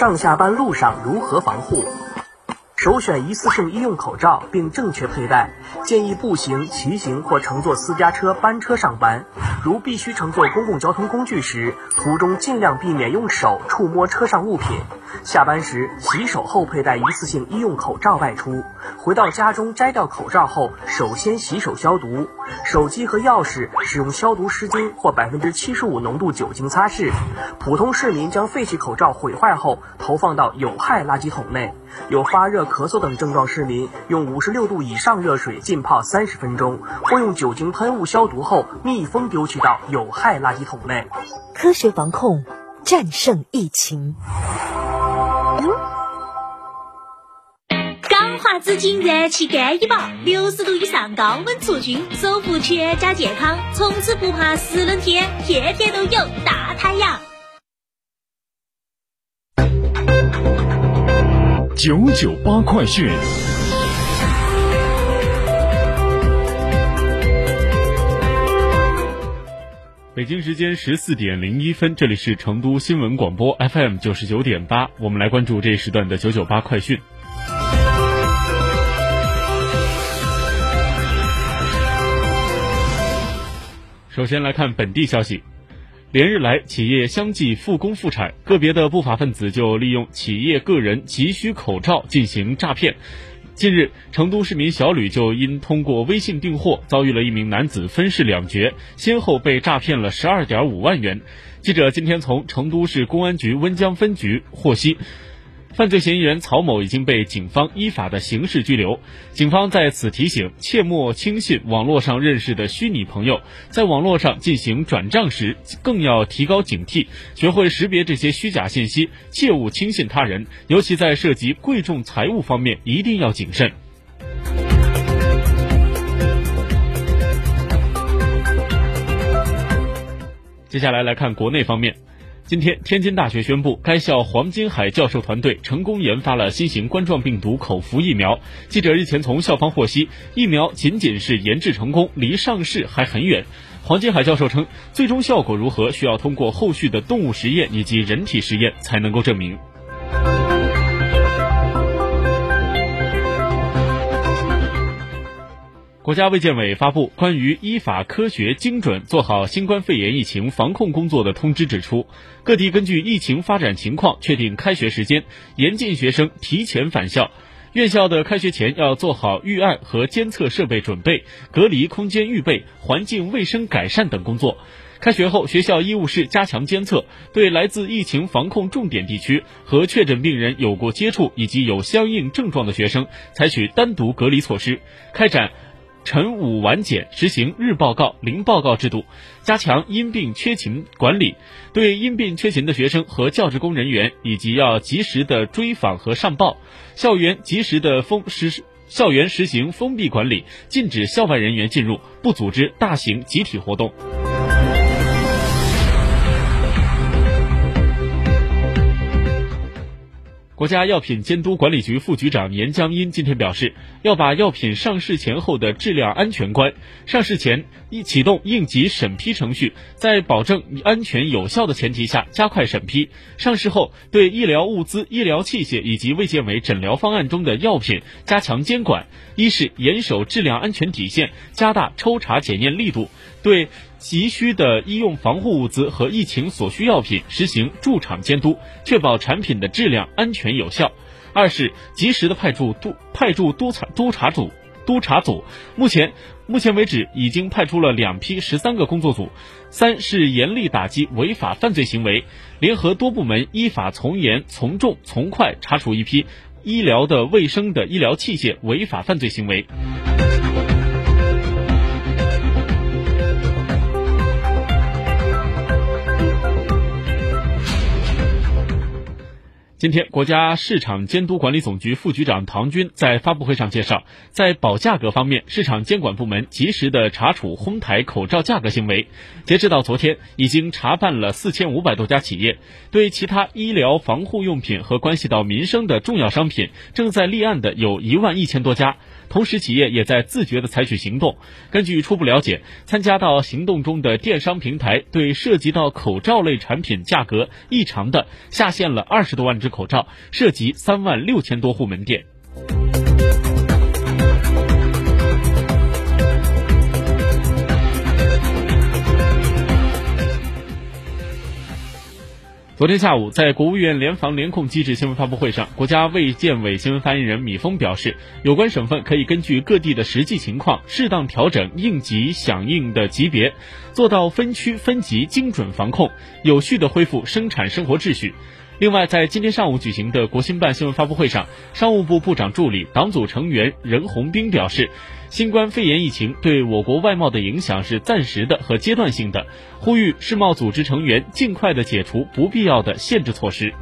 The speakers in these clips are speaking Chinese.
上下班路上如何防护？首选一次性医用口罩，并正确佩戴。建议步行、骑行或乘坐私家车、班车上班。如必须乘坐公共交通工具时，途中尽量避免用手触摸车上物品。下班时洗手后佩戴一次性医用口罩外出。回到家中摘掉口罩后，首先洗手消毒。手机和钥匙使用消毒湿巾或百分之七十五浓度酒精擦拭。普通市民将废弃口罩毁坏后投放到有害垃圾桶内。有发热、咳嗽等症状市民，用五十六度以上热水浸泡三十分钟，或用酒精喷雾消毒后密封丢弃到有害垃圾桶内。科学防控，战胜疫情。钢化紫金燃气干衣宝，六十度以上高温除菌，守护全家健康，从此不怕湿冷天，天天都有大太阳。九九八快讯。北京时间十四点零一分，这里是成都新闻广播 FM 九十九点八，我们来关注这一时段的九九八快讯。首先来看本地消息。连日来，企业相继复工复产，个别的不法分子就利用企业个人急需口罩进行诈骗。近日，成都市民小吕就因通过微信订货，遭遇了一名男子分饰两角，先后被诈骗了十二点五万元。记者今天从成都市公安局温江分局获悉。犯罪嫌疑人曹某已经被警方依法的刑事拘留。警方在此提醒：切莫轻信网络上认识的虚拟朋友，在网络上进行转账时，更要提高警惕，学会识别这些虚假信息，切勿轻信他人。尤其在涉及贵重财物方面，一定要谨慎。接下来来看国内方面。今天，天津大学宣布，该校黄金海教授团队成功研发了新型冠状病毒口服疫苗。记者日前从校方获悉，疫苗仅仅是研制成功，离上市还很远。黄金海教授称，最终效果如何，需要通过后续的动物实验以及人体实验才能够证明。国家卫健委发布关于依法科学精准做好新冠肺炎疫情防控工作的通知，指出，各地根据疫情发展情况确定开学时间，严禁学生提前返校。院校的开学前要做好预案和监测设备准备、隔离空间预备、环境卫生改善等工作。开学后，学校医务室加强监测，对来自疫情防控重点地区和确诊病人有过接触以及有相应症状的学生，采取单独隔离措施，开展。晨午晚检实行日报告、零报告制度，加强因病缺勤管理。对因病缺勤的学生和教职工人员，以及要及时的追访和上报。校园及时的封实施，校园实行封闭管理，禁止校外人员进入，不组织大型集体活动。国家药品监督管理局副局长严江阴今天表示，要把药品上市前后的质量安全关，上市前一启动应急审批程序，在保证安全有效的前提下加快审批；上市后对医疗物资、医疗器械以及卫健委诊疗方案中的药品加强监管，一是严守质量安全底线，加大抽查检验力度，对。急需的医用防护物资和疫情所需药品实行驻场监督，确保产品的质量安全有效。二是及时的派驻督派驻督查督查组督查组，目前目前为止已经派出了两批十三个工作组。三是严厉打击违法犯罪行为，联合多部门依法从严从重从快查处一批医疗的卫生的医疗器械违法犯罪行为。今天，国家市场监督管理总局副局长唐军在发布会上介绍，在保价格方面，市场监管部门及时的查处哄抬口罩价格行为。截止到昨天，已经查办了四千五百多家企业，对其他医疗防护用品和关系到民生的重要商品，正在立案的有一万一千多家。同时，企业也在自觉地采取行动。根据初步了解，参加到行动中的电商平台对涉及到口罩类产品价格异常的下线了二十多万只口罩，涉及三万六千多户门店。昨天下午，在国务院联防联控机制新闻发布会上，国家卫健委新闻发言人米峰表示，有关省份可以根据各地的实际情况，适当调整应急响应的级别，做到分区分级精准防控，有序的恢复生产生活秩序。另外，在今天上午举行的国新办新闻发布会上，商务部部长助理、党组成员任洪斌表示，新冠肺炎疫情对我国外贸的影响是暂时的和阶段性的，呼吁世贸组织成员尽快的解除不必要的限制措施。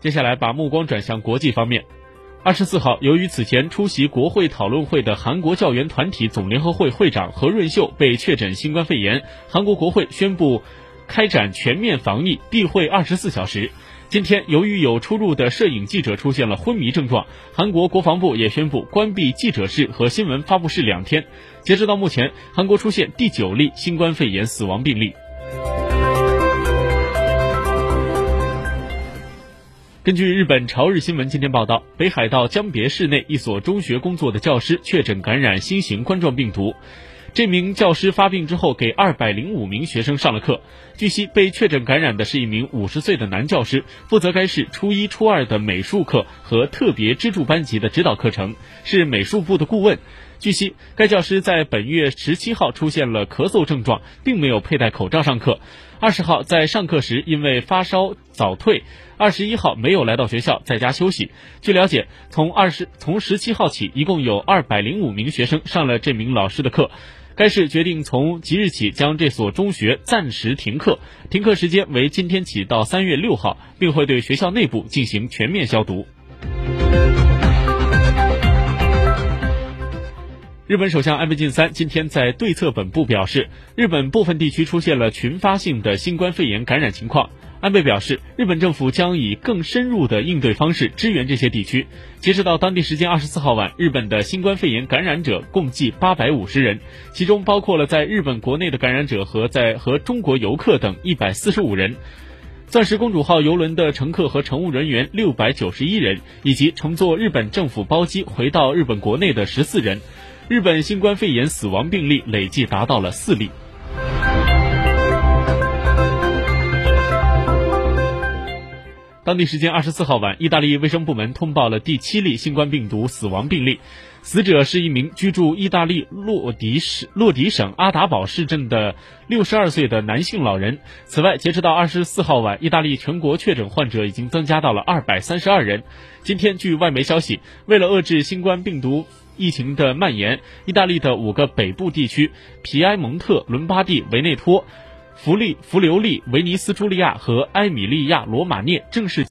接下来，把目光转向国际方面。二十四号，由于此前出席国会讨论会的韩国教员团体总联合会会长何润秀被确诊新冠肺炎，韩国国会宣布开展全面防疫，闭会二十四小时。今天，由于有出入的摄影记者出现了昏迷症状，韩国国防部也宣布关闭记者室和新闻发布室两天。截止到目前，韩国出现第九例新冠肺炎死亡病例。根据日本朝日新闻今天报道，北海道江别市内一所中学工作的教师确诊感染新型冠状病毒。这名教师发病之后，给二百零五名学生上了课。据悉，被确诊感染的是一名五十岁的男教师，负责该市初一、初二的美术课和特别支柱班级的指导课程，是美术部的顾问。据悉，该教师在本月十七号出现了咳嗽症状，并没有佩戴口罩上课。二十号在上课时因为发烧早退，二十一号没有来到学校，在家休息。据了解，从二十从十七号起，一共有二百零五名学生上了这名老师的课。该市决定从即日起将这所中学暂时停课，停课时间为今天起到三月六号，并会对学校内部进行全面消毒。日本首相安倍晋三今天在对策本部表示，日本部分地区出现了群发性的新冠肺炎感染情况。安倍表示，日本政府将以更深入的应对方式支援这些地区。截止到当地时间二十四号晚，日本的新冠肺炎感染者共计八百五十人，其中包括了在日本国内的感染者和在和中国游客等一百四十五人。钻石公主号邮轮的乘客和乘务人员六百九十一人，以及乘坐日本政府包机回到日本国内的十四人。日本新冠肺炎死亡病例累计达到了四例。当地时间二十四号晚，意大利卫生部门通报了第七例新冠病毒死亡病例，死者是一名居住意大利洛迪市洛迪省阿达堡市镇的六十二岁的男性老人。此外，截止到二十四号晚，意大利全国确诊患者已经增加到了二百三十二人。今天，据外媒消息，为了遏制新冠病毒。疫情的蔓延，意大利的五个北部地区——皮埃蒙特、伦巴第、维内托、弗利、弗留利、威尼斯、朱利亚和埃米利亚罗马涅——正式。